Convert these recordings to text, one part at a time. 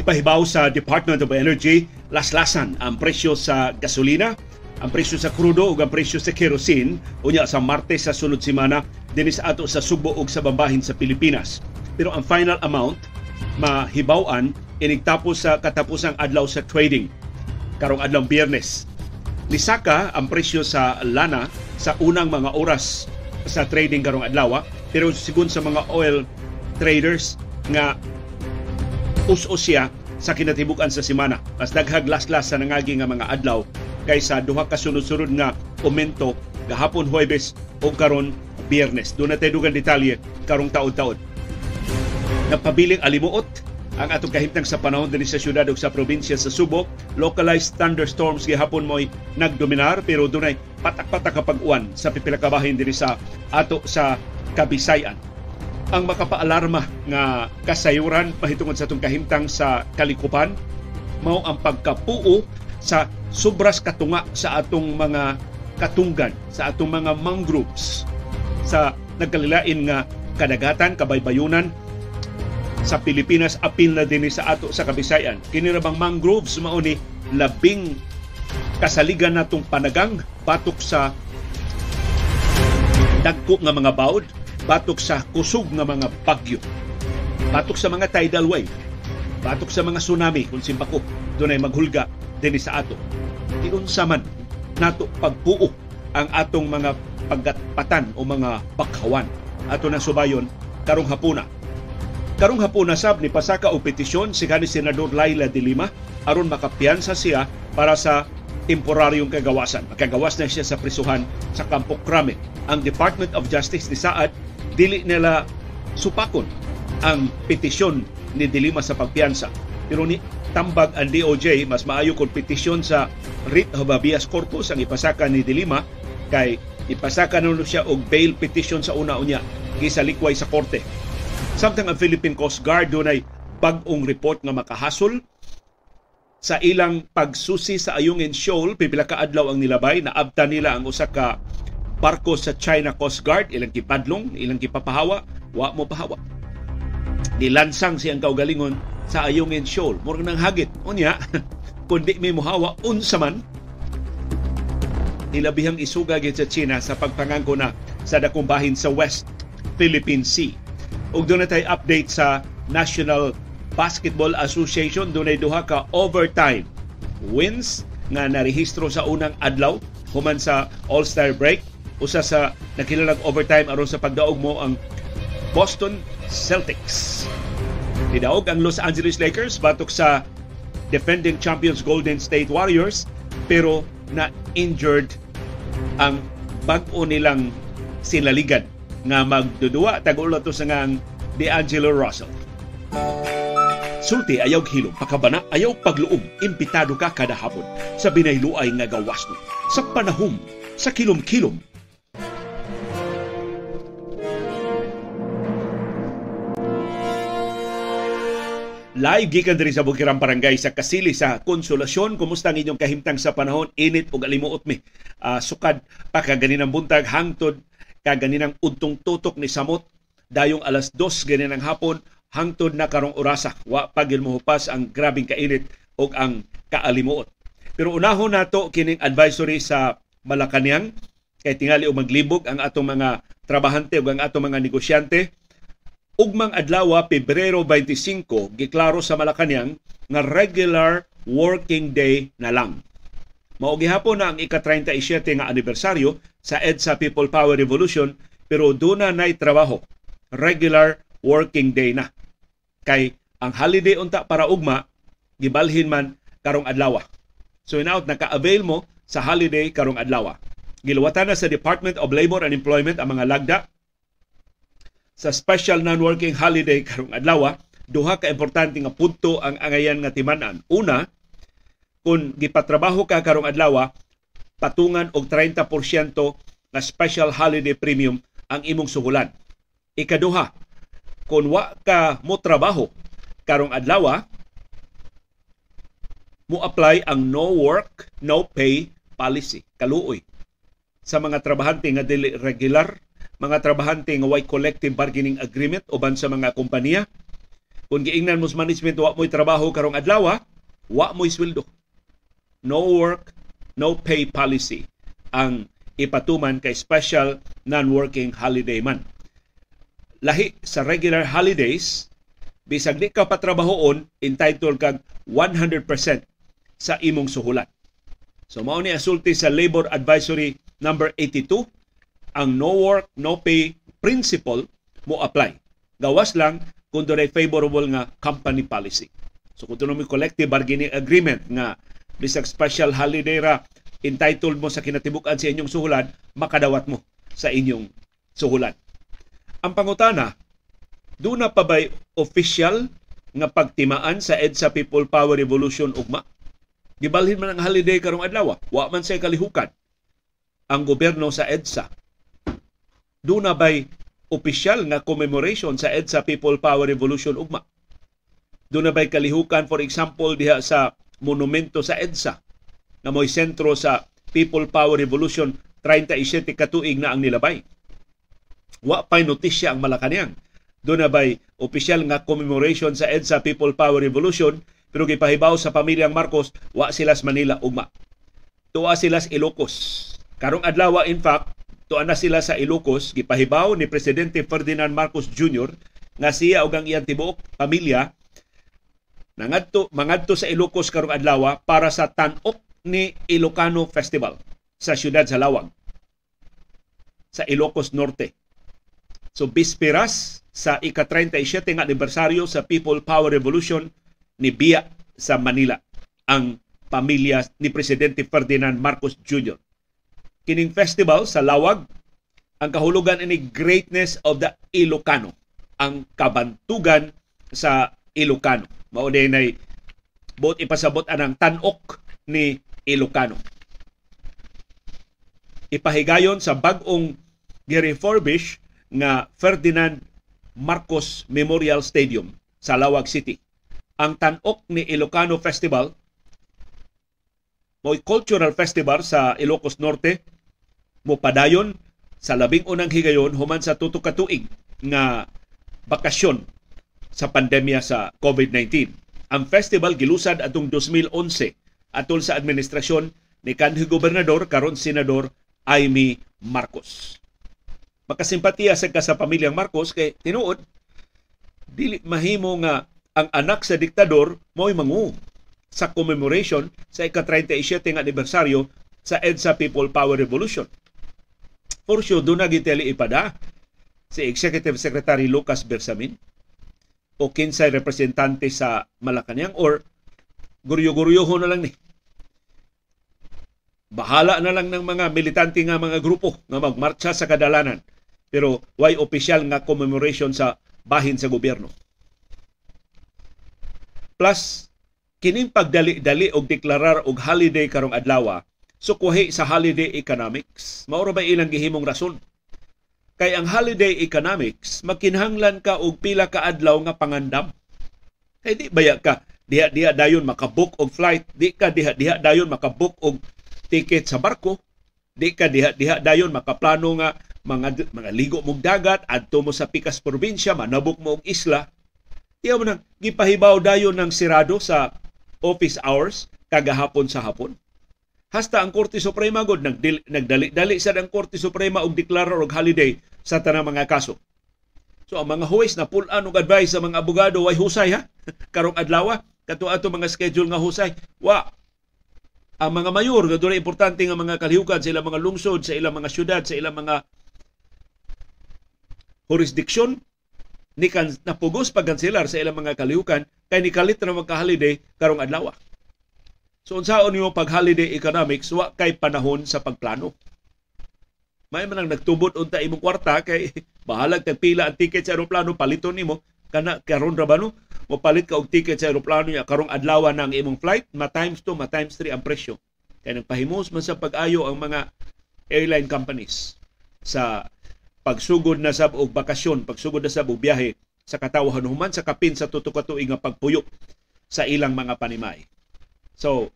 Ipahibaw sa Department of Energy, laslasan ang presyo sa gasolina, ang presyo sa krudo ug ang presyo sa kerosene unya sa Martes sa sunod semana dinis ato sa Subo ug sa bambahin sa Pilipinas. Pero ang final amount mahibaw-an inigtapos sa katapusang adlaw sa trading karong adlaw Biyernes. Nisaka ang presyo sa lana sa unang mga oras sa trading karong adlaw pero sigun sa mga oil traders nga us-us siya sa kinatibukan sa semana. Mas daghaglas-las sa nangagi nga mga adlaw kaysa duha ka sunod-sunod nga komento gahapon Huwebes o karon Biyernes. Doon natin dugang detalye karong taon-taon. Napabiling alimuot ang atong kahimtang sa panahon din sa syudad ug sa probinsya sa Subo. Localized thunderstorms gihapon mo'y nagdominar pero dunay patak-patak kapag uwan sa pipila ka bahin diri sa ato sa Kabisayan ang makapaalarma nga kasayuran mahitungod sa itong kahimtang sa kalikupan mao ang pagkapuo sa sobras katunga sa atong mga katunggan, sa atong mga mangroves, sa nagkalilain nga kadagatan, kabaybayunan sa Pilipinas apil na din sa ato sa Kabisayan. Kini ra bang mangroves mao ni labing kasaligan natong panagang batok sa dagko nga mga bawd batok sa kusog nga mga bagyo, batok sa mga tidal wave, batok sa mga tsunami kung simbako dunay maghulga dinhi sa ato. Kinunsa man nato pagbuo ang atong mga paggatpatan o mga bakhawan ato na subayon karong hapuna. Karong hapuna sab ni pasaka og petisyon si kanhi senador Laila de Lima aron makapiyansa siya para sa temporaryong kagawasan. Makagawas na siya sa prisuhan sa Campo Crame. Ang Department of Justice ni Saad dili nila supakon ang petisyon ni Dilima sa pagpiyansa. Pero ni tambag ang DOJ, mas maayo kung petisyon sa writ of habeas corpus ang ipasaka ni Dilima kay ipasaka na siya og bail petition sa una-unya gisalikway sa korte. Samtang ang Philippine Coast Guard dunay bag-ong report nga makahasol sa ilang pagsusi sa Ayungin Shoal, pipila ka adlaw ang nilabay, naabta nila ang usa ka barko sa China Coast Guard, ilang kipadlong, ilang kipapahawa, wa mo pahawa. Nilansang siyang kaugalingon sa Ayungin Shoal. Murag nang hagit. Unya, kundi may muhawa, unsa man, nilabihang isuga sa China sa pagpangangko na sa dakong sa West Philippine Sea. Ug doon na update sa National Basketball Association dunay duha ka overtime wins nga narehistro sa unang adlaw human sa All-Star break usa sa nakilalag overtime aron sa pagdaog mo ang Boston Celtics. Nidaog ang Los Angeles Lakers batok sa defending champions Golden State Warriors pero na injured ang bag-o nilang sinaligan nga magdudua tag-ulo to sa ngang D'Angelo Russell. Sulti ayaw hilom, pakabana ayaw pagluom, impitado ka kada hapon sa binayluay nga gawas. Sa panahom, sa kilom-kilom, Live gikan diri sa Bukirang Barangay sa Kasili sa Konsolasyon. Kumusta ang inyong kahimtang sa panahon? Init ug alimuot mi. Uh, sukad pa kaganinang buntag hangtod kaganinang udtong tutok ni Samot dayong alas 2 ganinang hapon hangtod na karong orasa. Wa pagil mohupas ang grabing kainit ug ang kaalimuot. Pero unahon nato kining advisory sa Malacañang kay tingali og maglibog ang atong mga trabahante ug ang atong mga negosyante ugmang adlaw Pebrero 25 giklaro sa Malacañang nga regular working day na lang. Mao gihapon na ang ika-37 nga anibersaryo sa EDSA People Power Revolution pero duna nay trabaho. Regular working day na. Kay ang holiday unta para ugma gibalhin man karong adlaw. So inaut naka-avail mo sa holiday karong adlaw. Giluwatan na sa Department of Labor and Employment ang mga lagda sa special non-working holiday karong adlaw, duha ka importante nga punto ang angayan nga timan-an. Una, kung gipatrabaho ka karong adlaw, patungan og 30% nga special holiday premium ang imong suhulan. Ikaduha, kung wa ka mo trabaho karong adlaw, mo apply ang no work, no pay policy. Kaluoy sa mga trabahante nga dili regular mga trabahante nga way collective bargaining agreement uban sa mga kompanya Kung giingnan mo sa management wa mo'y trabaho karong adlaw, wa mo'y sweldo. No work, no pay policy ang ipatuman kay special non-working holiday man. Lahi sa regular holidays, bisag di ka patrabahoon, entitled kag 100% sa imong suhulan. So mao ni asulti sa Labor Advisory number 82, ang no work, no pay principle mo apply. Gawas lang kung doon favorable nga company policy. So kung doon collective bargaining agreement nga bisag special holiday ra entitled mo sa kinatibukan sa inyong suhulan, makadawat mo sa inyong suhulan. Ang pangutana, doon na pa ba'y official nga pagtimaan sa EDSA People Power Revolution ugma? Gibalhin man ang holiday karong adlaw, wa man say kalihukan ang gobyerno sa EDSA. Doon na ba'y opisyal nga commemoration sa EDSA People Power Revolution ugma. Doon na ba'y kalihukan for example diha sa monumento sa EDSA na mo'y sentro sa People Power Revolution 37 katuig na ang nilabay. Wa pa'y notisya ang Malacanang. Doon na ba'y opisyal nga commemoration sa EDSA People Power Revolution pero gipahibaw sa pamilyang Marcos wa sila sa Manila ugma. Tuwa sila sa Ilocos. Karong adlaw in fact tuan na sila sa Ilocos gipahibaw ni presidente Ferdinand Marcos Jr. nga siya ug ang iyang tibuok pamilya nangadto mangadto sa Ilocos karong adlaw para sa tanok ni Ilocano Festival sa siyudad sa Lawag sa Ilocos Norte. So bisperas sa ika-37 nga anibersaryo sa People Power Revolution ni Bia sa Manila ang pamilya ni Presidente Ferdinand Marcos Jr kining festival sa Lawag ang kahulugan ini greatness of the Ilocano ang kabantugan sa Ilocano mao nay bot ipasabot anang tanok ni Ilocano ipahigayon sa bag-ong gi-refurbish nga Ferdinand Marcos Memorial Stadium sa Lawag City. Ang Tanok ni Ilocano Festival mo'y cultural festival sa Ilocos Norte mo padayon sa labing unang higayon human sa tutok ka tuig nga bakasyon sa pandemya sa COVID-19. Ang festival gilusad atong 2011 atol sa administrasyon ni kanhi gobernador karon senador Amy Marcos. Makasimpatiya sa ka sa pamilyang Marcos kay tinuod dili mahimo nga ang anak sa diktador mo'y mangu sa commemoration sa ika-37 nga anibersaryo sa EDSA People Power Revolution. For sure, doon na giteli ipada si Executive Secretary Lucas Bersamin o kinsay representante sa Malacanang or guryo-guryoho na lang ni. Bahala na lang ng mga militante nga mga grupo nga magmarcha sa kadalanan pero why official nga commemoration sa bahin sa gobyerno. Plus, kining pagdali-dali og deklarar og holiday karong adlaw sukwahi sa holiday economics. Mauro ba ilang gihimong rason? Kay ang holiday economics makinhanglan ka og pila ka adlaw nga pangandam. Kay di baya ka diha diha dayon makabook og flight, di ka diha diha dayon makabook og ticket sa barko, di ka diha diha dayon makaplano nga mga mga ligo mong dagat adto mo sa pikas probinsya manabok mo og isla. Tiyaw mo nang gipahibaw dayon ng sirado sa office hours kagahapon sa hapon. Hasta ang Korte Suprema gud nagdali-dali sa ang Korte Suprema og deklarar og holiday sa tanang mga kaso. So ang mga huwes na pull-an og advice sa mga abogado way husay ha karong adlaw kato ato mga schedule nga husay wa ang mga mayor nga dunay importante nga mga kalihukan sa ilang mga lungsod sa ilang mga syudad sa ilang mga jurisdiction ni kan napugos pagkanselar sa ilang mga kalihukan kay ni kalit na magka-holiday karong adlaw. So unsaon nimo pag holiday economics wa kay panahon sa pagplano. May man nagtubot unta imong kwarta kay bahalag kag pila ang ticket sa eroplano paliton nimo kana karon ra ba no? Mo palit ka og ticket sa eroplano ya karong adlaw na ang imong flight, ma times 2, ma times 3 ang presyo. Kay nagpahimos man sa pag-ayo ang mga airline companies sa pagsugod na sab og bakasyon, pagsugod na sab og biyahe sa katawahan human sa kapin sa tuto nga pagpuyo sa ilang mga panimay. So,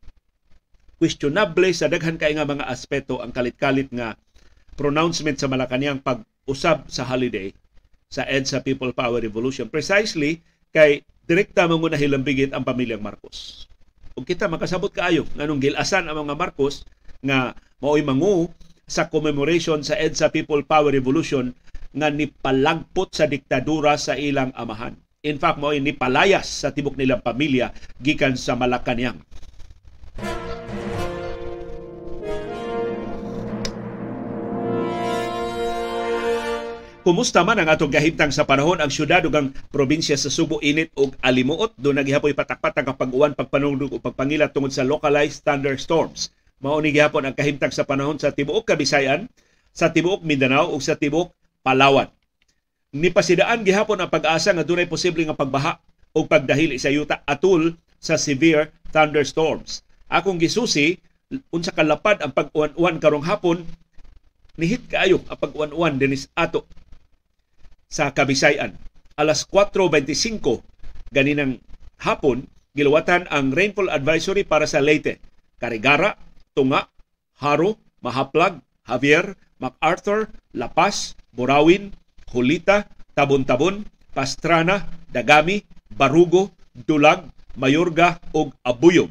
questionable sa daghan kay nga mga aspeto ang kalit-kalit nga pronouncement sa Malacañang pag-usab sa holiday sa EDSA People Power Revolution. Precisely kay direkta mo na hilambigit ang pamilyang Marcos. Ug kita makasabot kaayo nganong gilasan ang mga Marcos nga mao'y mangu sa commemoration sa EDSA People Power Revolution nga nipalagpot sa diktadura sa ilang amahan. In fact, mao'y nipalayas sa tibok nilang pamilya gikan sa Malacanang. Kumusta man ang atong kahimtang sa panahon ang syudad ug ang probinsya sa Subo init ug alimuot do nagihapoy patakpat ang kapag-uwan pagpanugdog ug pagpangilat tungod sa localized thunderstorms. Mao ni gihapon ang kahimtang sa panahon sa tibuok Kabisayan, sa tibuok Mindanao ug sa tibuok Palawan. Nipasidaan gihapon ang pag-asa nga dunay posible nga pagbaha o pagdahili sa yuta atul sa severe thunderstorms. Akong gisusi unsa kalapad ang pag-uwan-uwan karong hapon nihit kaayo ang pag-uwan-uwan dinis ato sa Kabisayan. Alas 4.25 ganinang hapon, giluwatan ang rainfall advisory para sa Leyte, Carigara, Tunga, Haro, Mahaplag, Javier, MacArthur, La Paz, Burawin, Hulita, Tabon-Tabon, Pastrana, Dagami, Barugo, Dulag, Mayorga ug Abuyog.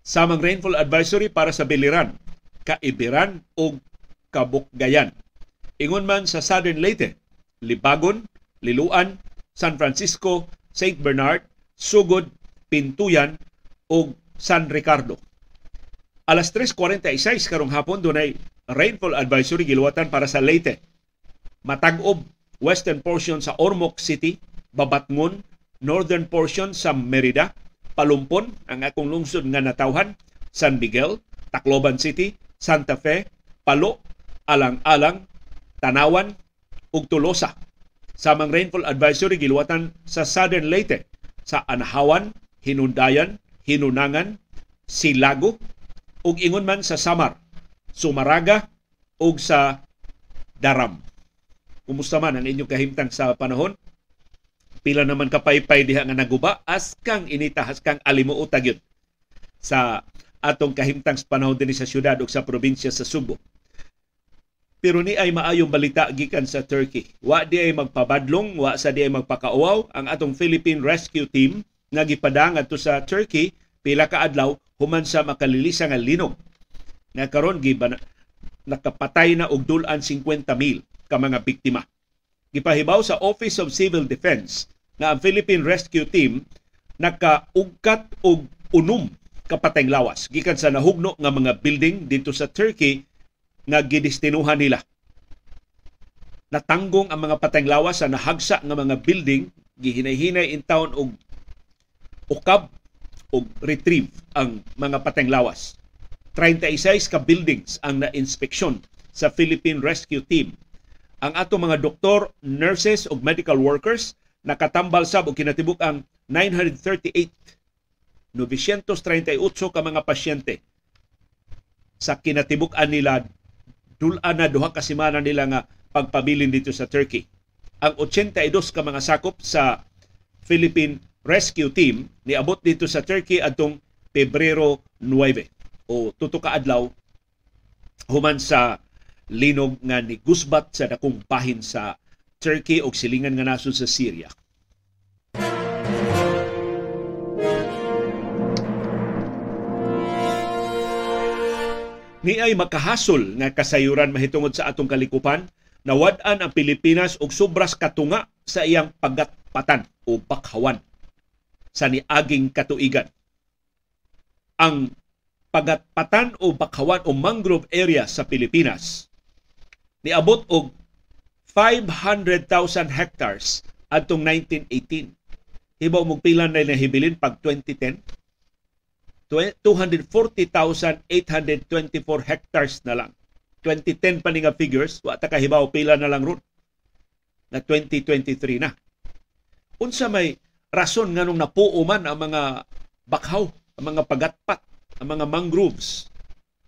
Samang rainfall advisory para sa Biliran, Kaibiran ug Kabukgayan. Ingon man sa Southern Leyte, Libagon, Liluan, San Francisco, St. Bernard, Sugod, Pintuyan ug San Ricardo. Alas 3.46 karong hapon dunay rainfall advisory giluwatan para sa Leyte. Matag-ob western portion sa Ormoc City, Babatngon, northern portion sa Merida, Palumpon, ang akong lungsod nga natawhan, San Miguel, Tacloban City, Santa Fe, Palo, Alang-alang, Tanawan, ug Tulosa. Samang rainfall advisory giluwatan sa Southern Leyte, sa Anahawan, Hinundayan, Hinunangan, Silago, ug ingon man sa Samar, Sumaraga, ug sa Daram. Kumusta man ang inyong kahimtang sa panahon? Pila naman kapaypay diha nga naguba, askang inita, askang alimuotag yun sa atong kahimtang sa panahon din sa syudad ug sa probinsya sa Subo pero ni ay maayong balita gikan sa Turkey. Wa di ay magpabadlong, wa sa di ay magpakauaw ang atong Philippine Rescue Team nga gipadang adto sa Turkey pila ka adlaw human sa makalilisa nga linog. Nga karon giban nakapatay na og dulan 50 mil ka mga biktima. Gipahibaw sa Office of Civil Defense nga ang Philippine Rescue Team nakaugkat og unom kapateng lawas gikan sa nahugno nga mga building dito sa Turkey nga gidestinuhan nila. Natanggong ang mga patayng lawas sa nahagsa nga mga building, gihinay-hinay in town og ukab og retrieve ang mga patayng lawas. 36 ka buildings ang na-inspeksyon sa Philippine Rescue Team. Ang ato mga doktor, nurses ug medical workers nakatambal sab og kinatibuk ang 938 938 ka mga pasyente sa kinatibuk-an nila dulan na duha ka semana nila nga pagpabilin dito sa Turkey. Ang 82 ka mga sakop sa Philippine Rescue Team niabot dito sa Turkey adtong Pebrero 9 o tuto ka adlaw human sa linog nga ni Gusbat sa dakong bahin sa Turkey og silingan nga nasod sa Syria. ni ay makahasol nga kasayuran mahitungod sa atong kalikupan nawad-an ang Pilipinas og sobras katunga sa iyang pagatpatan o bakhawan sa niaging katuigan. Ang pagatpatan o bakhawan o mangrove area sa Pilipinas niabot og 500,000 hectares adtong 1918. Hibaw mong pila na nahibilin pag 2010 240,824 hectares na lang. 2010 pa ni nga figures, wa ta kahibaw pila na lang ron na 2023 na. Unsa may rason nganong napuo man ang mga bakhaw, ang mga pagatpat, ang mga mangroves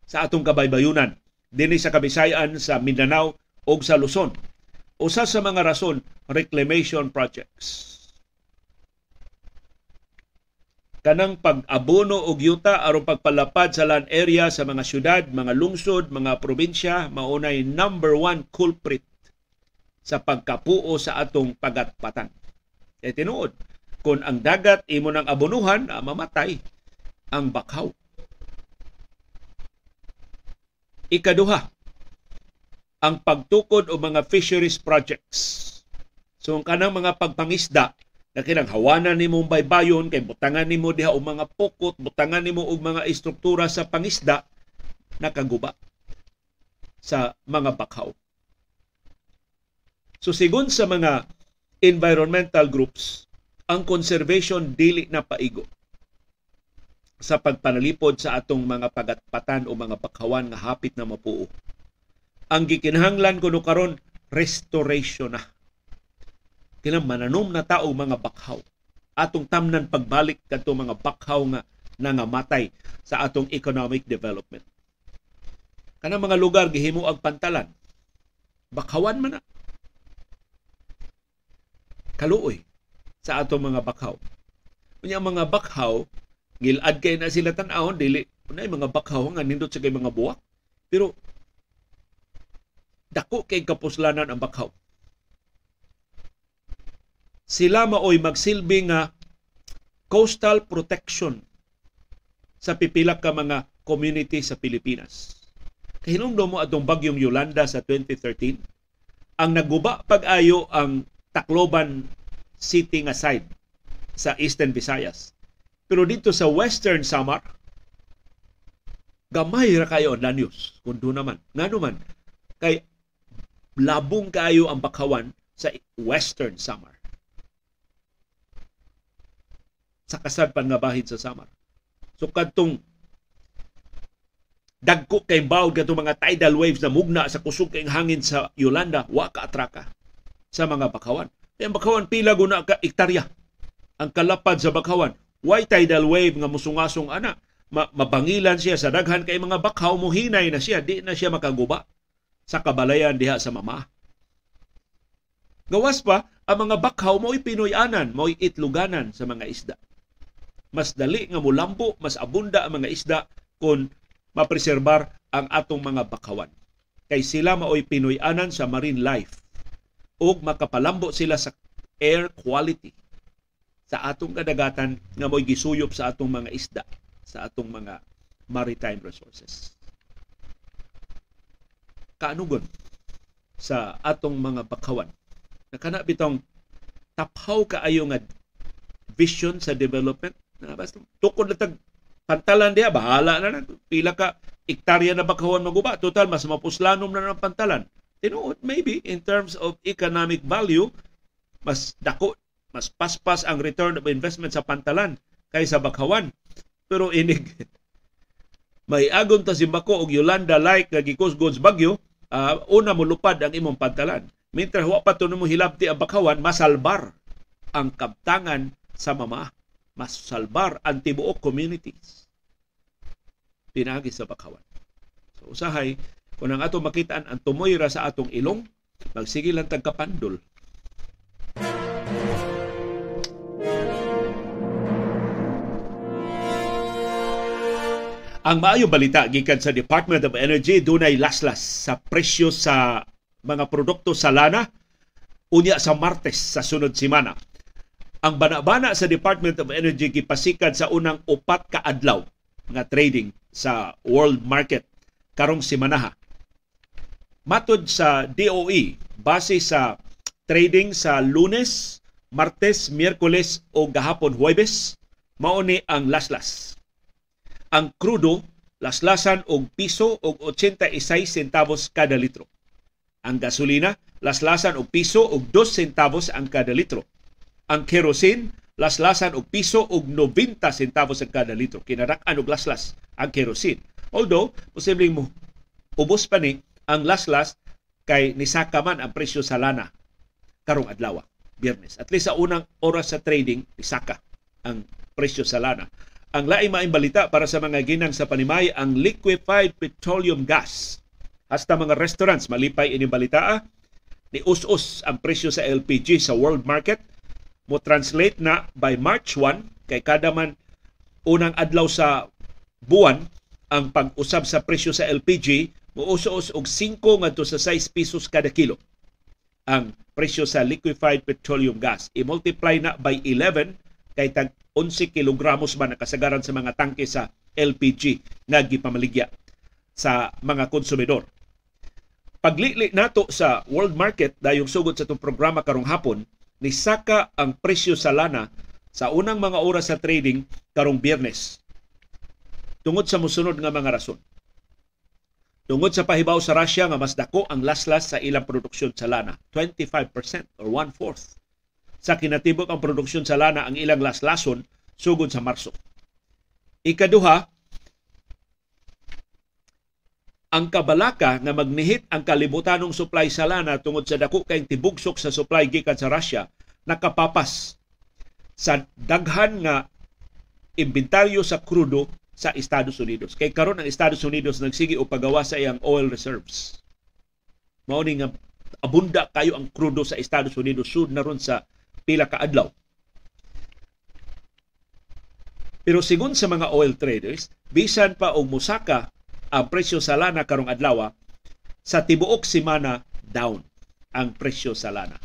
sa atong kabaybayunan dinhi sa Kabisayan, sa Mindanao o sa Luzon. Usa sa mga rason, reclamation projects kanang pag-abono og yuta aron pagpalapad sa land area sa mga syudad, mga lungsod, mga probinsya maunay number one culprit sa pagkapuo sa atong pagatpatan. E tinuod, kung ang dagat imo nang abonuhan, ah, mamatay ang bakhaw. Ikaduha, ang pagtukod o mga fisheries projects. So ang kanang mga pagpangisda na kinang hawanan nimo baybayon kay butangan nimo diha og mga pukot, butangan nimo og mga istruktura sa pangisda nakaguba sa mga bakhaw. So sigon sa mga environmental groups, ang conservation dili na paigo sa pagpanalipod sa atong mga pagatpatan o mga bakhawan nga hapit na mapuo. Ang gikinahanglan kuno karon restoration na. Kinang mananom na tao mga bakhaw. Atong tamnan pagbalik kadto mga bakhaw nga nangamatay sa atong economic development. Kana mga lugar gihimo ang pantalan. Bakhawan man na. Kaluoy sa atong mga bakhaw. Unya mga bakhaw gilad kay na sila tan-awon dili unay mga bakhaw nga nindot sa kay mga buwak pero dako kay kapuslanan ang bakhaw sila maoy magsilbi nga coastal protection sa pipila ka mga community sa Pilipinas. Kahinumdum mo atong bagyong Yolanda sa 2013, ang naguba pag-ayo ang Tacloban City nga side sa Eastern Visayas. Pero dito sa Western Samar, gamay ra kayo ang lanyos. Kundo naman. Nga naman, kay labong kayo ang bakawan sa Western Samar. Sa kasadpan nga bahin sa Samar. So kadtong dagko kay bawd kadto mga tidal waves na mugna sa kusog kay hangin sa Yolanda wa ka atraka sa mga bakawan. Kay ang bakawan pila guna ka ektarya ang kalapad sa bakawan Why tidal wave nga musungasong ana? Ma- mabangilan siya sa daghan kay mga bakhaw muhinay na siya, di na siya makaguba sa kabalayan diha sa mama. Gawas pa, ang mga bakhaw mo'y pinoyanan, mo'y itluganan sa mga isda. Mas dali nga mulambo, mas abunda ang mga isda kung mapreserbar ang atong mga bakhawan. Kay sila maoy pinoyanan sa marine life ug makapalambo sila sa air quality sa atong kadagatan nga mo'y gisuyop sa atong mga isda, sa atong mga maritime resources. Kaanugon sa atong mga bakawan. Nakana bitong taphaw kaayo nga vision sa development na basta tukod na pantalan diya bahala na na pila ka ektarya na bakawan maguba total mas mapuslanom na ng pantalan tinuod maybe in terms of economic value mas dako mas paspas ang return of investment sa pantalan kaysa bakawan. Pero inig may agon ta si Bako og Yolanda like nga gikusgods bagyo, uh, una mo lupad ang imong pantalan. Mintra wa pa to mo hilabti ang bakawan, masalbar ang kabtangan sa mama. Mas salbar ang tibuok communities. Pinagi sa bakawan. So usahay, kung ang ato makitaan ang tumoy ra sa atong ilong, magsige lang tagkapandol Ang maayo balita gikan sa Department of Energy dunay laslas sa presyo sa mga produkto sa lana unya sa Martes sa sunod semana. Ang banabana sa Department of Energy gipasikat sa unang upat ka adlaw nga trading sa world market karong semanaha. Matod sa DOE, base sa trading sa Lunes, Martes, Miyerkules o gahapon Huwebes, mao ni ang laslas ang krudo laslasan og piso og 86 centavos kada litro. Ang gasolina laslasan og piso og 2 centavos ang kada litro. Ang kerosene laslasan og piso og 90 centavos ang kada litro. Kinadak-an og laslas ang kerosene. Although, posibleng mo ubos pa ni ang laslas kay nisaka man ang presyo sa lana karong adlaw, Biyernes. At least sa unang oras sa trading, nisaka ang presyo sa lana. Ang laing maing balita para sa mga ginang sa panimay ang liquefied petroleum gas. Hasta mga restaurants malipay ini balita ni us-us ang presyo sa LPG sa world market mo translate na by March 1 kay kada man unang adlaw sa buwan ang pag-usab sa presyo sa LPG mo us-us og 5 ngadto sa 6 pesos kada kilo ang presyo sa liquefied petroleum gas. I-multiply na by 11 kay tag 11 kilogramos ba nakasagaran sa mga tangke sa LPG nga gipamaligya sa mga konsumidor. Paglili nato sa world market dayong sugod sa itong programa karong hapon, nisaka ang presyo sa lana sa unang mga oras sa trading karong biyernes. Tungod sa musunod nga mga rason. Tungod sa pahibaw sa Russia nga mas dako ang laslas sa ilang produksyon sa lana, 25% or one-fourth sa kinatibok ang produksyon sa lana ang ilang laslason sugod sa Marso. Ikaduha, ang kabalaka nga magnihit ang kalibutanong supply sa lana tungod sa dako kay tibugsok sa supply gikan sa Russia nakapapas sa daghan nga inventaryo sa krudo sa Estados Unidos. Kay karon ang Estados Unidos nagsige og pagawa sa iyang oil reserves. Mao nga abunda kayo ang krudo sa Estados Unidos sud na ron sa pila ka adlaw. Pero sigon sa mga oil traders, bisan pa og musaka ang presyo sa lana karong adlaw sa tibuok semana down ang presyo sa lana.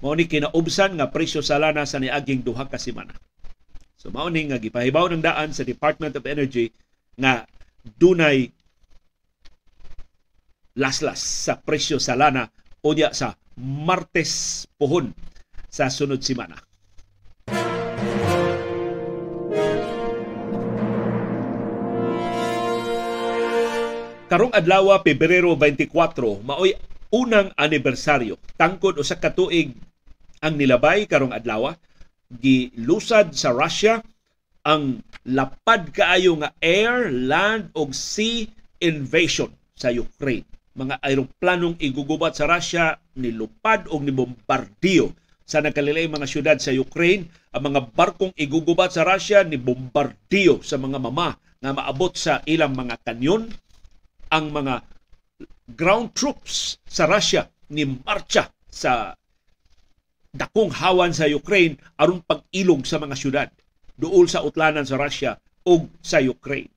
Mao ni kinaubsan nga presyo sa lana sa niaging duha ka semana. So mao ni nga gipahibaw ng daan sa Department of Energy nga dunay laslas sa presyo sa lana unya sa Martes pohon sa sunod semana. Karong adlaw Pebrero 24 maoy unang anibersaryo tangkod usa ka tuig ang nilabay karong adlaw gilusad sa Russia ang lapad kaayo nga air, land ug sea invasion sa Ukraine. Mga aeroplanong igugubat sa Russia nilupad og nibombardiyo sa nagkalilay mga syudad sa Ukraine, ang mga barkong igugubat sa Russia ni bombardiyo sa mga mama nga maabot sa ilang mga kanyon, ang mga ground troops sa Russia ni marcha sa dakong hawan sa Ukraine aron pag-ilog sa mga syudad duol sa utlanan sa Russia ug sa Ukraine.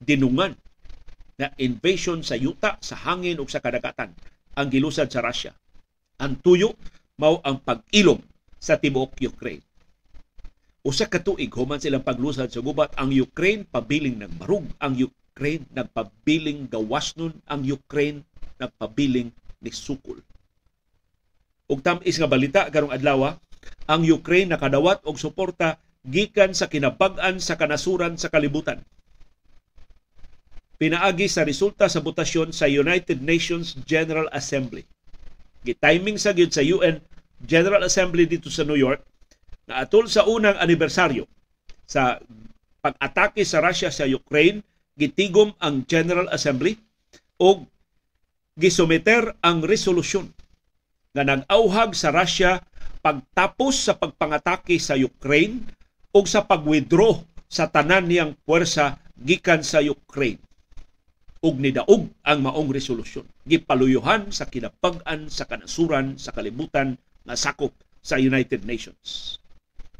Dinungan na invasion sa yuta, sa hangin ug sa kadagatan ang gilusad sa Russia. Ang tuyo mao ang pag-ilog sa tibuok Ukraine. Usa ka tuig human silang paglusad sa gubat ang Ukraine pabiling nagmarug, ang Ukraine nagpabiling gawasnon, ang Ukraine nagpabiling ni sukol. Ug tamis nga balita karong adlaw, ang Ukraine nakadawat og suporta gikan sa kinabag-an sa kanasuran sa kalibutan. Pinaagi sa resulta sa botasyon sa United Nations General Assembly. Gitiming sa gyud sa UN General Assembly dito sa New York na atol sa unang anibersaryo sa pag-atake sa Russia sa Ukraine, gitigom ang General Assembly o gisumiter ang resolusyon nga nag-auhag sa Russia pagtapos sa pagpangatake sa Ukraine o sa pag-withdraw sa tanan niyang puwersa gikan sa Ukraine ug nidaog ang maong resolusyon. Gipaluyuhan sa kinapag-an sa kanasuran sa kalibutan nga sakop sa United Nations.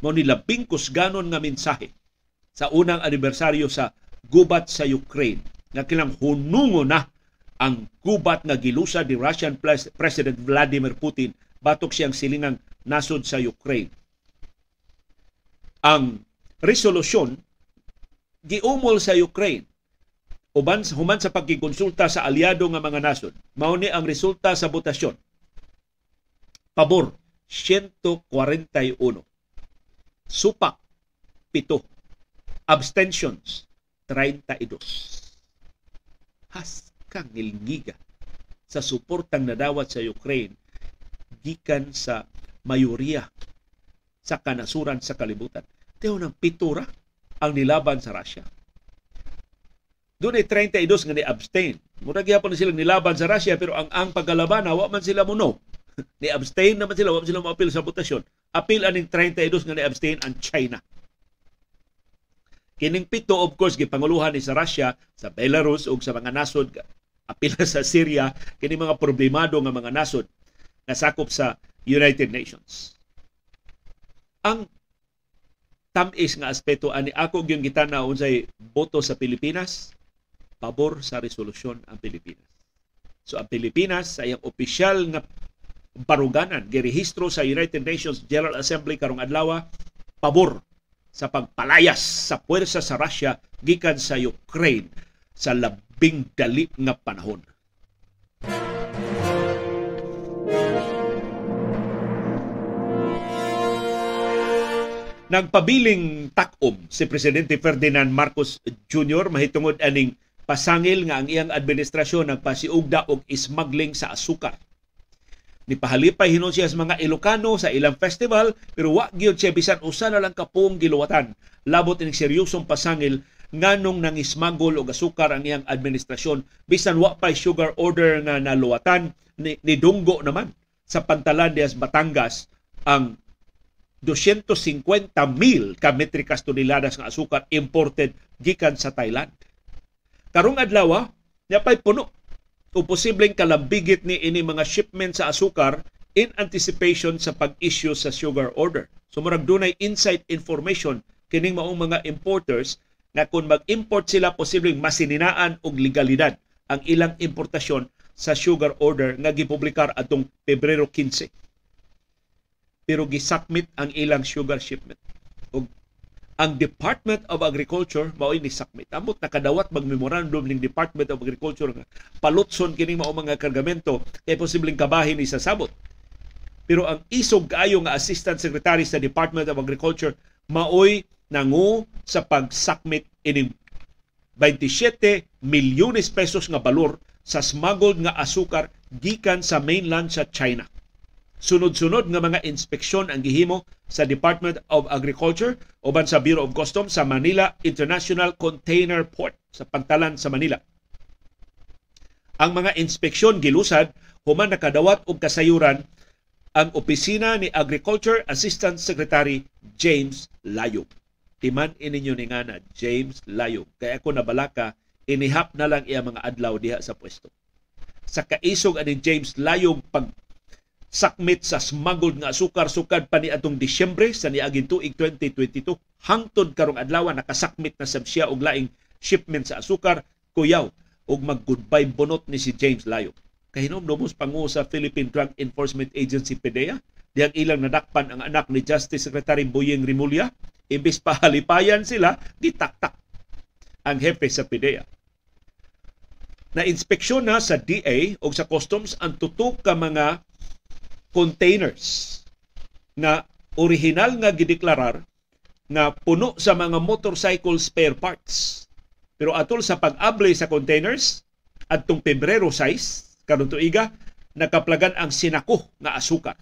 Mo ni labing kusganon nga mensahe sa unang anibersaryo sa gubat sa Ukraine nga kilang hunungo na ang gubat nga gilusa ni Russian President Vladimir Putin batok siyang silingang nasod sa Ukraine. Ang resolusyon giumol sa Ukraine uban human sa pagkikonsulta sa aliado nga mga nasod mao ni ang resulta sa botasyon. Pabor 141 supak 7 abstentions 32 has kang nilngiga sa suportang nadawat sa Ukraine gikan sa mayoriya sa kanasuran sa kalibutan. Tiyo ng pitura ang nilaban sa Russia doon ay 32 nga ni-abstain. Mura gyapon sila nilaban sa Russia pero ang ang pagkalaban wa man sila muno. ni-abstain naman sila, wa man sila mo-appeal sa botasyon. Appeal aning 32 nga ni-abstain ang China. Kining pito of course gipanguluhan ni sa Russia, sa Belarus ug sa mga nasod apil sa Syria kini mga problemado nga mga nasod nga sakop sa United Nations. Ang tamis nga aspeto ani ako gyud gitana unsay boto sa Pilipinas pabor sa resolusyon ang Pilipinas. So ang Pilipinas sa iyang opisyal nga baruganan girehistro sa United Nations General Assembly karong adlaw pabor sa pagpalayas sa puwersa sa Russia gikan sa Ukraine sa labing dali nga panahon. Nagpabiling takom si Presidente Ferdinand Marcos Jr. mahitungod aning pasangil nga ang iyang administrasyon nagpasiugda og smuggling sa asukar. Ni pahalipay hinon siya sa mga Ilocano sa ilang festival pero wa gyud siya bisan usa na lang kapong giluwatan labot ining seryosong pasangil nganong nang ismagol og asukar ang iyang administrasyon bisan wa pa sugar order nga naluwatan ni, ni dunggo naman sa pantalan dias Batangas ang 250 mil ka metrikas toneladas ng asukar imported gikan sa Thailand. Karong adlaw, niya pa'y puno o posibleng kalambigit ni ini mga shipment sa asukar in anticipation sa pag-issue sa sugar order. So murag dunay inside information kining maong mga importers na kung mag-import sila posibleng masininaan og legalidad ang ilang importasyon sa sugar order nga gipublikar atong Pebrero 15 pero gisakmit ang ilang sugar shipment. Og ang Department of Agriculture mao ni sakmit. Amot nakadawat mag memorandum ning Department of Agriculture nga palutson kini mao mga kargamento kay posibleng kabahin ni sa sabot. Pero ang isog kaayo nga Assistant Secretary sa Department of Agriculture maoy nangu sa pagsakmit ining 27 milyones pesos nga balor sa smuggled nga asukar gikan sa mainland sa China. Sunod-sunod nga mga inspeksyon ang gihimo sa Department of Agriculture uban sa Bureau of Customs sa Manila International Container Port sa pantalan sa Manila. Ang mga inspeksyon gilusad human nakadawat og kasayuran ang opisina ni Agriculture Assistant Secretary James Layog. Timan ininyo ni nga na James Layog. Kaya ako nabalaka, inihap na lang iya mga adlaw diha sa pwesto. Sa kaisog ani James Layog pag sakmit sa smuggled nga asukar sukad pa ni atong Disyembre sa niaging tuig 2022 hangtod karong adlaw nakasakmit na sab siya og laing shipment sa asukar kuyaw og mag goodbye bunot ni si James Layo kahinom nomos pangu sa Philippine Drug Enforcement Agency PDEA diyang ilang nadakpan ang anak ni Justice Secretary Boyeng Rimulya imbis pahalipayan sila gitaktak ang hepe sa PDEA na inspeksyon na sa DA o sa customs ang tutok ka mga containers na original nga gideklarar nga puno sa mga motorcycle spare parts. Pero atol sa pag-abli sa containers adtong Pebrero 6 karon tuiga nakaplagan ang sinako nga asukar.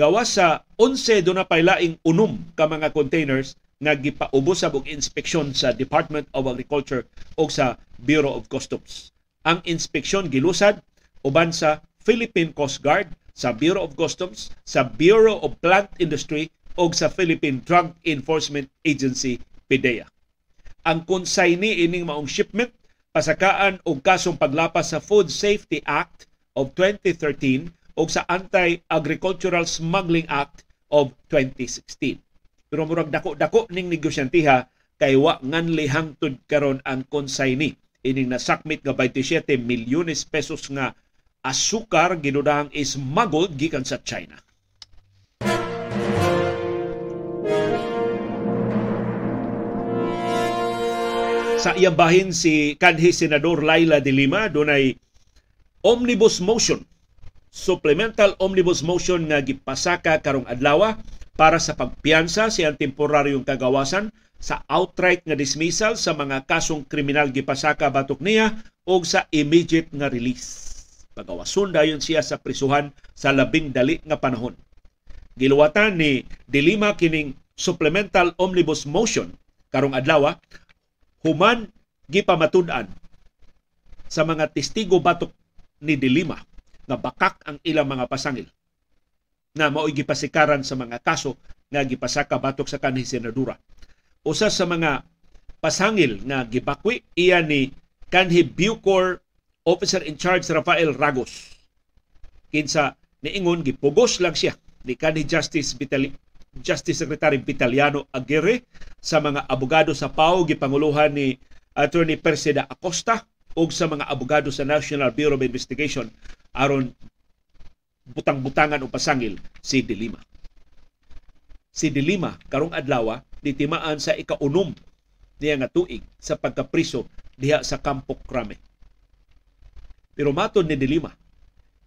Gawas sa 11 do na paylaing unom ka mga containers nga gipaubos sa og inspeksyon sa Department of Agriculture o sa Bureau of Customs. Ang inspeksyon gilusad uban sa Philippine Coast Guard, sa Bureau of Customs, sa Bureau of Plant Industry o sa Philippine Drug Enforcement Agency PDEA. Ang consignee ining maong shipment pasakaan og kasong paglapas sa Food Safety Act of 2013 o sa Anti-Agricultural Smuggling Act of 2016. Pero murag dako-dako ning negosyantiha kay wa nganli hangtod karon ang consignee ining nasakmit nga 27 milyones pesos nga asukar ginudahang smuggled gikan sa China. Sa iyang bahin si kanhi Senador Laila de Lima dunay omnibus motion supplemental omnibus motion nga gipasaka karong adlaw para sa pagpiyansa sa temporaryong kagawasan sa outright nga dismissal sa mga kasong kriminal gipasaka batok niya o sa immediate nga release pagawason dayon siya sa prisuhan sa labing dali nga panahon. Giluwatan ni Dilima kining supplemental omnibus motion karong adlaw human gipamatud-an sa mga testigo batok ni Dilima nga bakak ang ilang mga pasangil na mao'y gipasikaran sa mga kaso nga gipasaka batok sa kanhi senadura. Usa sa mga pasangil nga gibakwi iya ni kanhi Bucor Officer in Charge Rafael Ragos. Kinsa niingon gipugos lang siya ni kanhi Justice Vitali Justice Secretary Vitaliano Aguirre sa mga abogado sa PAO gipanguluhan ni Attorney Persida Acosta ug sa mga abogado sa National Bureau of Investigation aron butang-butangan o pasangil si Dilima. si Dilima karong adlaw ditimaan sa ikaunom niya nga tuig sa pagkapriso diha sa Campo Crame. Pero matod ni Dilima,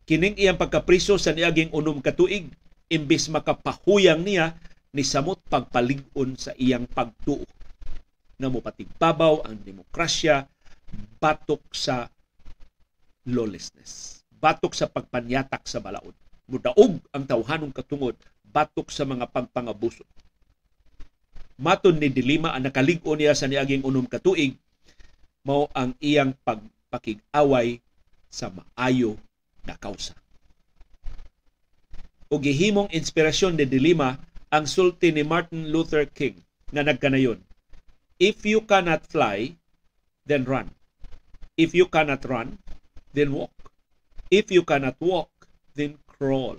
kining iyang pagkapriso sa niaging unom ka tuig imbis makapahuyang niya ni samot pagpalig-on sa iyang pagtuo nga mopatigbabaw ang demokrasya batok sa lawlessness batok sa pagpanyatak sa balaod mudaog ang tawhanong katungod batok sa mga pagpangabuso maton ni Dilima ang nakalig-on niya sa niaging unom ka tuig mao ang iyang pagpakig-away sa maayo na kausa. O gihimong inspirasyon ni Dilima ang sulti ni Martin Luther King nga nagkanayon. If you cannot fly, then run. If you cannot run, then walk. If you cannot walk, then crawl.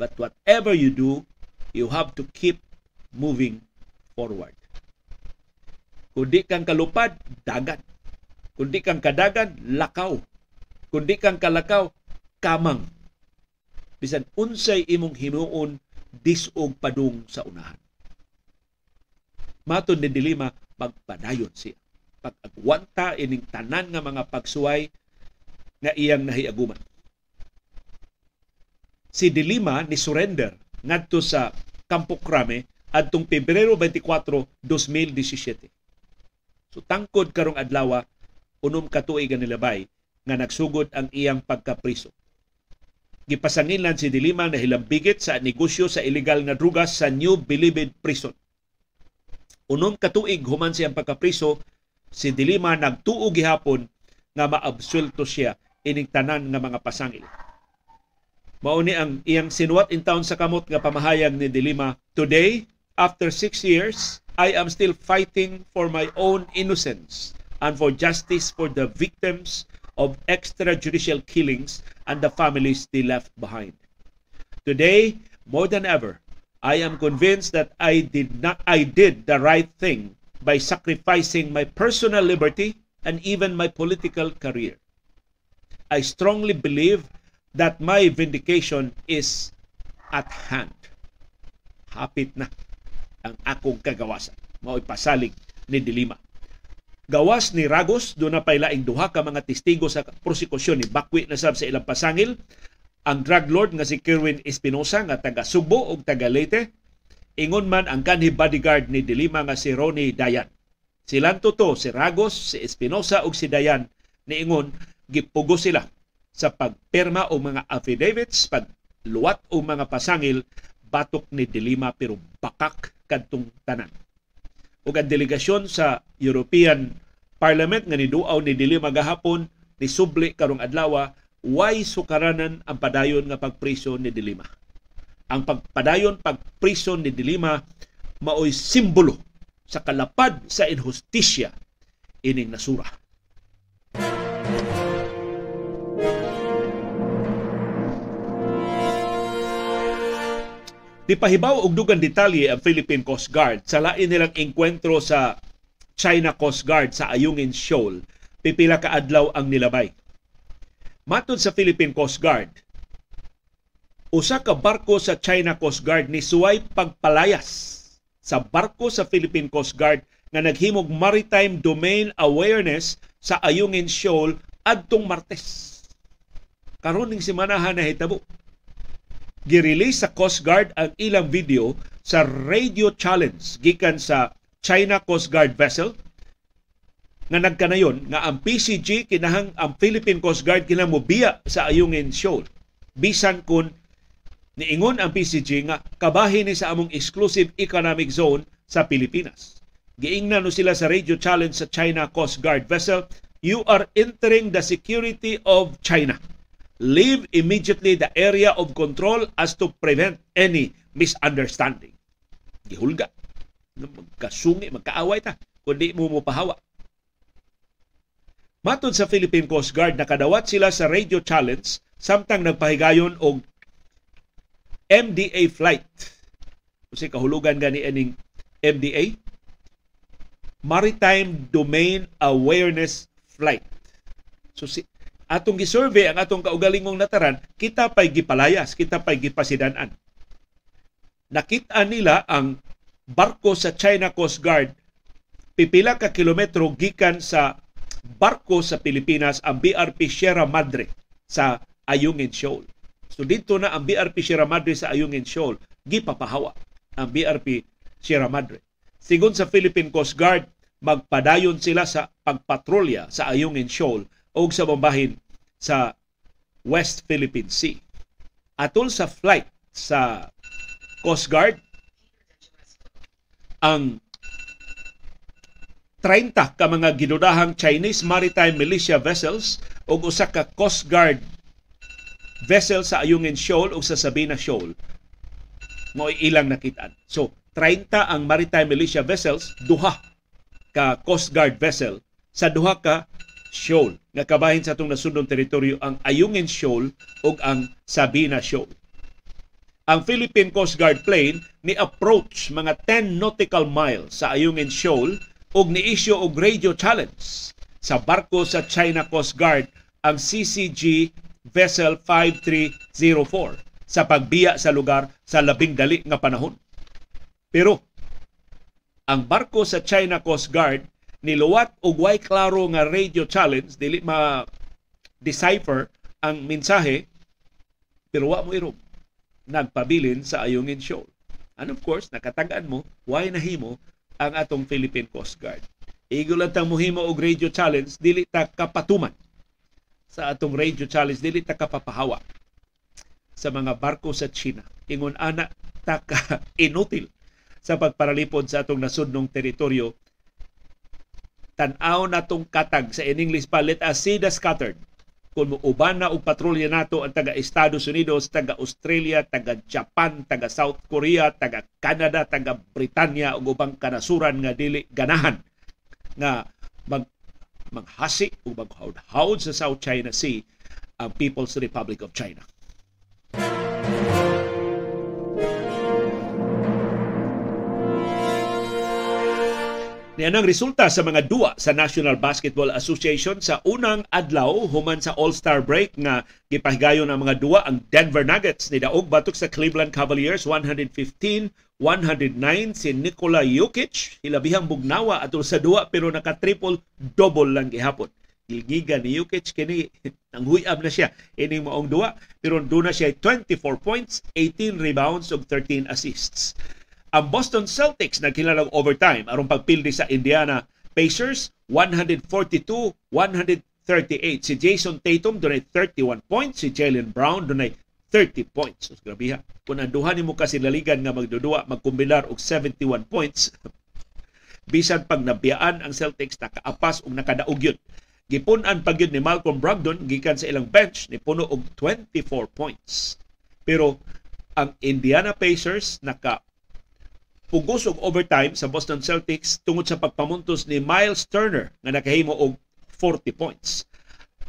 But whatever you do, you have to keep moving forward. Kung di kang kalupad, dagat. Kung di kang kadagan, lakaw. Kung di kang kalakaw, kamang. Bisan unsay imong himuon, disog padung sa unahan. Matod ni Dilima, magpadayon siya. Pag-agwanta ining tanan nga mga pagsuway nga iyang nahiaguman. Si Dilima ni surrender ngadto sa Campo Crame adtong Pebrero 24, 2017. So tangkod karong adlaw unom ka tuig nga nilabay nga nagsugod ang iyang pagkapriso. Gipasangilan si Dilima na hilambigit sa negosyo sa ilegal nga drugas sa New Bilibid Prison. Unom ka tuig human siyang pagkapriso, si Dilima nagtuo gihapon nga maabsulto siya ining tanan nga mga pasangil. Mao ni ang iyang sinuwat in town sa kamot nga pamahayag ni Dilima, Today, After six years, I am still fighting for my own innocence and for justice for the victims of extrajudicial killings and the families they left behind. Today, more than ever, I am convinced that I did not I did the right thing by sacrificing my personal liberty and even my political career. I strongly believe that my vindication is at hand. Hapit na ang akong kagawasan. Mao pasalig ni Dilima. Gawas ni Ragos, doon na pailaing duha ka mga testigo sa prosekusyon ni Bakwi na sab sa ilang pasangil. Ang drug lord nga si Kerwin Espinosa nga taga Subo ug taga Leyte. Ingon man ang kanhi bodyguard ni Dilima nga si Ronnie Dayan. Silang to si Ragos, si Espinosa ug si Dayan niingon gipugo sila sa pagpirma o mga affidavits, pagluwat o mga pasangil batok ni Dilima pero bakak kadtong tanan. Ug ang delegasyon sa European Parliament nga niduaw ni Dilima gahapon ni subli karong adlaw why sukaranan ang padayon nga pagpriso ni Dilima. Ang pagpadayon pagpriso ni Dilima maoy simbolo sa kalapad sa inhustisya ining nasura. Dipahibaw og dugang detalye ang Philippine Coast Guard sa lain nilang engkwentro sa China Coast Guard sa Ayungin Shoal. Pipila ka adlaw ang nilabay. Matod sa Philippine Coast Guard, usa ka barko sa China Coast Guard ni suway pagpalayas sa barko sa Philippine Coast Guard nga naghimog maritime domain awareness sa Ayungin Shoal adtong Martes. Karon ning semanahan na hitabo girelease sa Coast Guard ang ilang video sa radio challenge gikan sa China Coast Guard vessel nga nagkanayon nga ang PCG kinahang ang Philippine Coast Guard kinahang mobiya sa Ayungin Shoal bisan kun niingon ang PCG nga kabahin ni sa among exclusive economic zone sa Pilipinas. Giingnan no sila sa radio challenge sa China Coast Guard vessel, you are entering the security of China leave immediately the area of control as to prevent any misunderstanding. Gihulga. Magkasungi, magkaaway ta. Kundi mo mo pahawa. Matod sa Philippine Coast Guard, nakadawat sila sa radio challenge samtang nagpahigayon og MDA flight. Kasi kahulugan gani aning MDA, Maritime Domain Awareness Flight. So si atong gisurvey ang atong kaugalingong nataran, kita pay gipalayas, kita pay gipasidanan. nakita nila ang barko sa China Coast Guard pipila ka kilometro gikan sa barko sa Pilipinas ang BRP Sierra Madre sa Ayungin Shoal. So dito na ang BRP Sierra Madre sa Ayungin Shoal gipapahawa ang BRP Sierra Madre. Sigon sa Philippine Coast Guard, magpadayon sila sa pagpatrolya sa Ayungin Shoal o sa bambahin sa West Philippine Sea. Atol sa flight sa Coast Guard, ang 30 ka mga ginudahang Chinese maritime militia vessels o usa ka Coast Guard vessel sa Ayungin Shoal o sa Sabina Shoal mo ilang nakitaan. So, 30 ang maritime militia vessels, duha ka Coast Guard vessel sa duha ka shoal nga kabahin sa atong nasundong teritoryo ang Ayungin Shoal ug ang Sabina Shoal. Ang Philippine Coast Guard plane ni approach mga 10 nautical miles sa Ayungin Shoal og ni-issue og radio challenge sa barko sa China Coast Guard ang CCG Vessel 5304 sa pagbiya sa lugar sa labing dali nga panahon. Pero ang barko sa China Coast Guard niluwat og way klaro nga radio challenge dili ma decipher ang mensahe pero wa mo irog nagpabilin sa Ayungin Shoal. And of course, nakatagaan mo, why nahimo ang atong Philippine Coast Guard. Igo lang tang muhimo og radio challenge, dili ta kapatuman sa atong radio challenge, dili ta kapapahawa sa mga barko sa China. Ingon ana ta ka inutil sa pagparalipod sa atong nasudnong teritoryo. Tan-aw natong katag sa in English pa, let us see the scattered kung uban na og patrolya nato ang taga Estados Unidos, taga Australia, taga Japan, taga South Korea, taga Canada, taga Britanya ug ubang kanasuran nga dili ganahan nga mag maghasi o maghawd sa South China Sea ang People's Republic of China. Nianang resulta sa mga duwa sa National Basketball Association sa unang adlaw human sa All-Star break nga gipahigayon ang mga duwa ang Denver Nuggets ni daog batok sa Cleveland Cavaliers 115 109 si Nikola Jokic hilabihang bugnawa atol sa duwa pero naka triple double lang gihapon. Gilgiga ni Jokic kini ang huyab na siya ining maong duwa pero doon na siya 24 points, 18 rebounds ug 13 assists. Ang Boston Celtics nagkilalang overtime aron pagpildi sa Indiana Pacers 142-138. Si Jason Tatum dunay 31 points, si Jalen Brown dunay 30 points. So, grabe ha. Kung ang duha nimo kasi laligan nga magdudua, magkombinar og 71 points, bisan pag nabiyaan ang Celtics nakaapas og nakadaog yun. Gipunan pag yun ni Malcolm Brogdon gikan sa ilang bench ni puno og 24 points. Pero ang Indiana Pacers naka pugos og overtime sa Boston Celtics tungod sa pagpamuntos ni Miles Turner nga nakahimo og 40 points.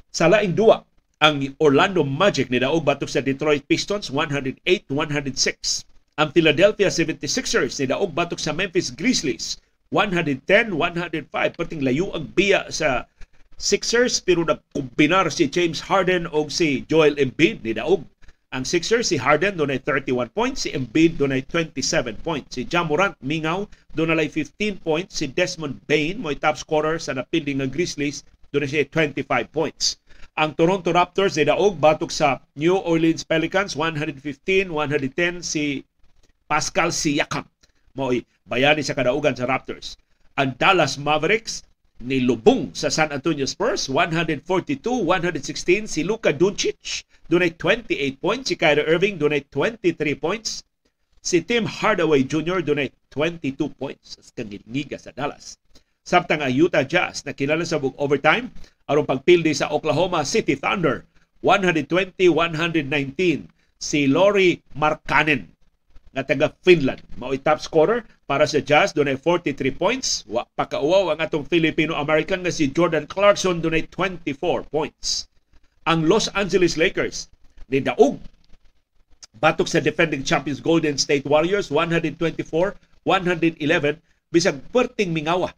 Sa laing duwa, ang Orlando Magic ni daog batok sa Detroit Pistons 108-106. Ang Philadelphia 76ers ni daog batok sa Memphis Grizzlies 110-105. Perting layo ang biya sa Sixers pero nagkumbinar si James Harden o si Joel Embiid ni daog ang Sixers, si Harden, doon ay 31 points. Si Embiid, doon ay 27 points. Si Jamorant, mingaw, doon ay 15 points. Si Desmond Bain, mo top scorer sa napilding ng Grizzlies, doon siya 25 points. Ang Toronto Raptors ay daog batok sa New Orleans Pelicans 115-110 si Pascal Siakam mo bayani sa kadaugan sa Raptors. Ang Dallas Mavericks nilubong sa San Antonio Spurs 142-116 si Luka Doncic dunay 28 points si Kyrie Irving dunay 23 points si Tim Hardaway Jr. dunay 22 points sa kangingiga sa Dallas samtang ang Utah Jazz na kilala sa bug overtime aron pagpildi sa Oklahoma City Thunder 120-119 si Lori Markkanen nga taga Finland. Mao top scorer para sa Jazz dunay 43 points. Wa pakauwaw ang atong Filipino-American nga si Jordan Clarkson dunay 24 points. Ang Los Angeles Lakers. Ni daog batok sa defending champions Golden State Warriors 124-111 bisag perting mingawa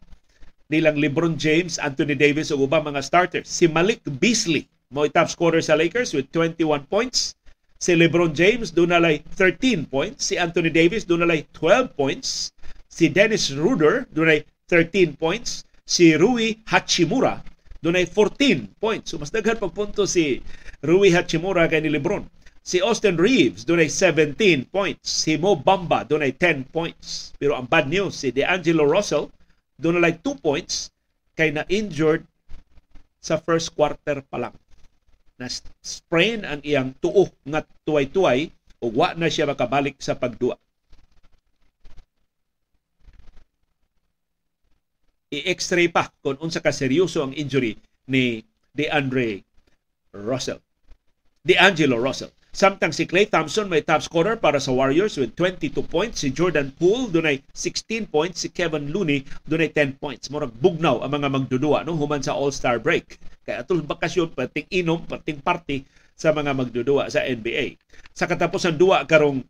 nilang LeBron James, Anthony Davis ug ubang mga starters. Si Malik Beasley mo top scorer sa Lakers with 21 points. Si LeBron James dunalay 13 points, si Anthony Davis dunalay 12 points, si Dennis Ruder dunay 13 points, si Rui Hachimura dunay 14 points. So mas daghan pag punto si Rui Hachimura kay ni LeBron. Si Austin Reeves dunay 17 points, si Mo Bamba dunay 10 points. Pero ang bad news si DeAngelo Russell dunay 2 points kay na injured sa first quarter pa lang na sprain ang iyang tuo nga tuway-tuway ug wa na siya makabalik sa pagduwa. I-x-ray pa kung unsa ka seryoso ang injury ni DeAndre Russell. DeAngelo Russell. Samtang si Clay Thompson may top scorer para sa Warriors with 22 points. Si Jordan Poole dunay 16 points. Si Kevin Looney dunay 10 points. Murag bugnaw ang mga magdudua no human sa All-Star break. Kaya atol bakasyon pating inom, pating party sa mga magdudua sa NBA. Sa katapusan duwa karong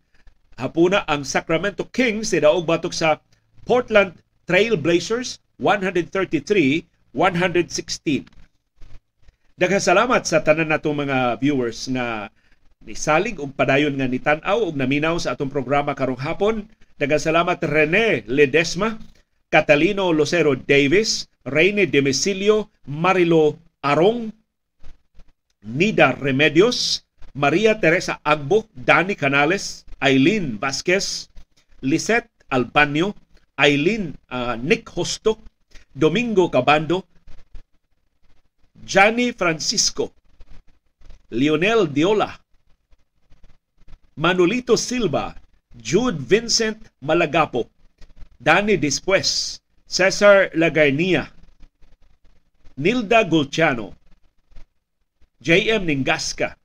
hapuna ang Sacramento Kings daog batok sa Portland Trail Blazers 133-116. Daghang salamat sa tanan natong mga viewers nga nisalig og padayon nga nitan-aw og naminaw sa atong programa karong hapon. Daghang salamat Rene Ledesma, Catalino Lucero Davis, Reyne Demesilio, Marilo Arong, Nida Remedios, Maria Teresa Agbo, Dani Canales, Eileen Vasquez, Lisette Albanio, Eileen uh, Nick Hosto, Domingo Cabando, Johnny Francisco, Lionel Diola, Manolito Silva, Jude Vincent Malagapo, Danny Despues, Cesar Lagarnia, Nilda Gulciano, J.M. Ningasca,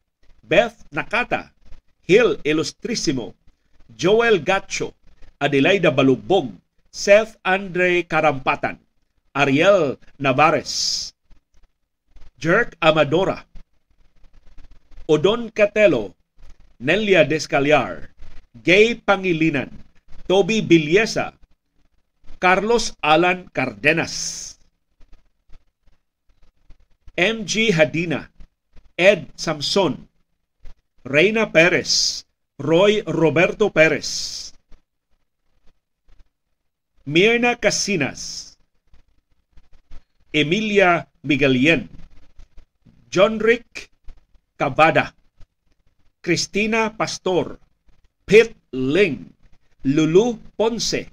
Beth Nakata, Hill Ilustrissimo, Joel Gacho, Adelaida Balugbog, Seth Andre Karampatan, Ariel Navares, Jerk Amadora, Odon Catelo, Nelia Descaliar, Gay Pangilinan, Toby Bilyesa, Carlos Alan Cardenas, MG Hadina, Ed Samson, Reina Perez, Roy Roberto Perez, Mirna Casinas, Emilia Miguelien, John Rick Cavada, Cristina Pastor, Pit Ling, Lulu Ponce,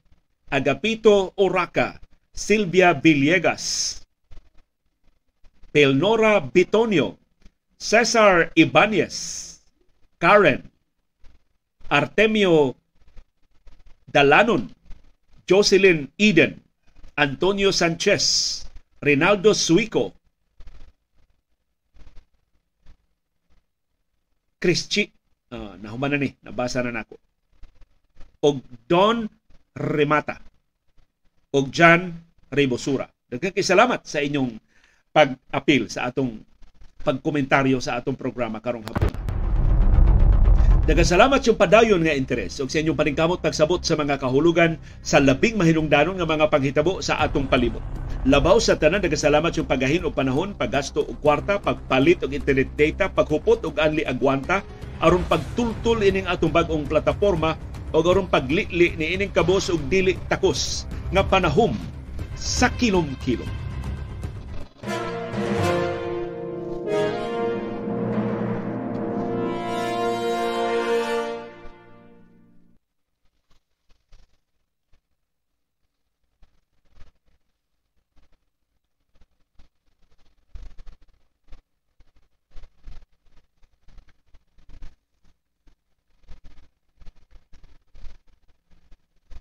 Agapito Oraca, Silvia Villegas, Pelnora Bitonio, Cesar Ibanez, Karen, Artemio Dalanon, Jocelyn Eden, Antonio Sanchez, Rinaldo Suico, Chrischi, uh, nahuman na ni, nabasa na nako. Og Don Remata. Og Jan Rebosura. Daghang salamat sa inyong pag-apil sa atong pagkomentaryo sa atong programa karong hapon. Daghang salamat yung padayon nga interes ug sa inyong paningkamot pagsabot sa mga kahulugan sa labing mahinungdanon nga mga panghitabo sa atong palibot. Labaw sa tanan nagasalamat yung pagahin og panahon, paggasto og kwarta, pagpalit og internet data, paghupot og anli agwanta aron pagtultol ining atong bag-ong plataporma o aron paglili ni ining kabos og dili takos nga panahom sa kilom-kilom.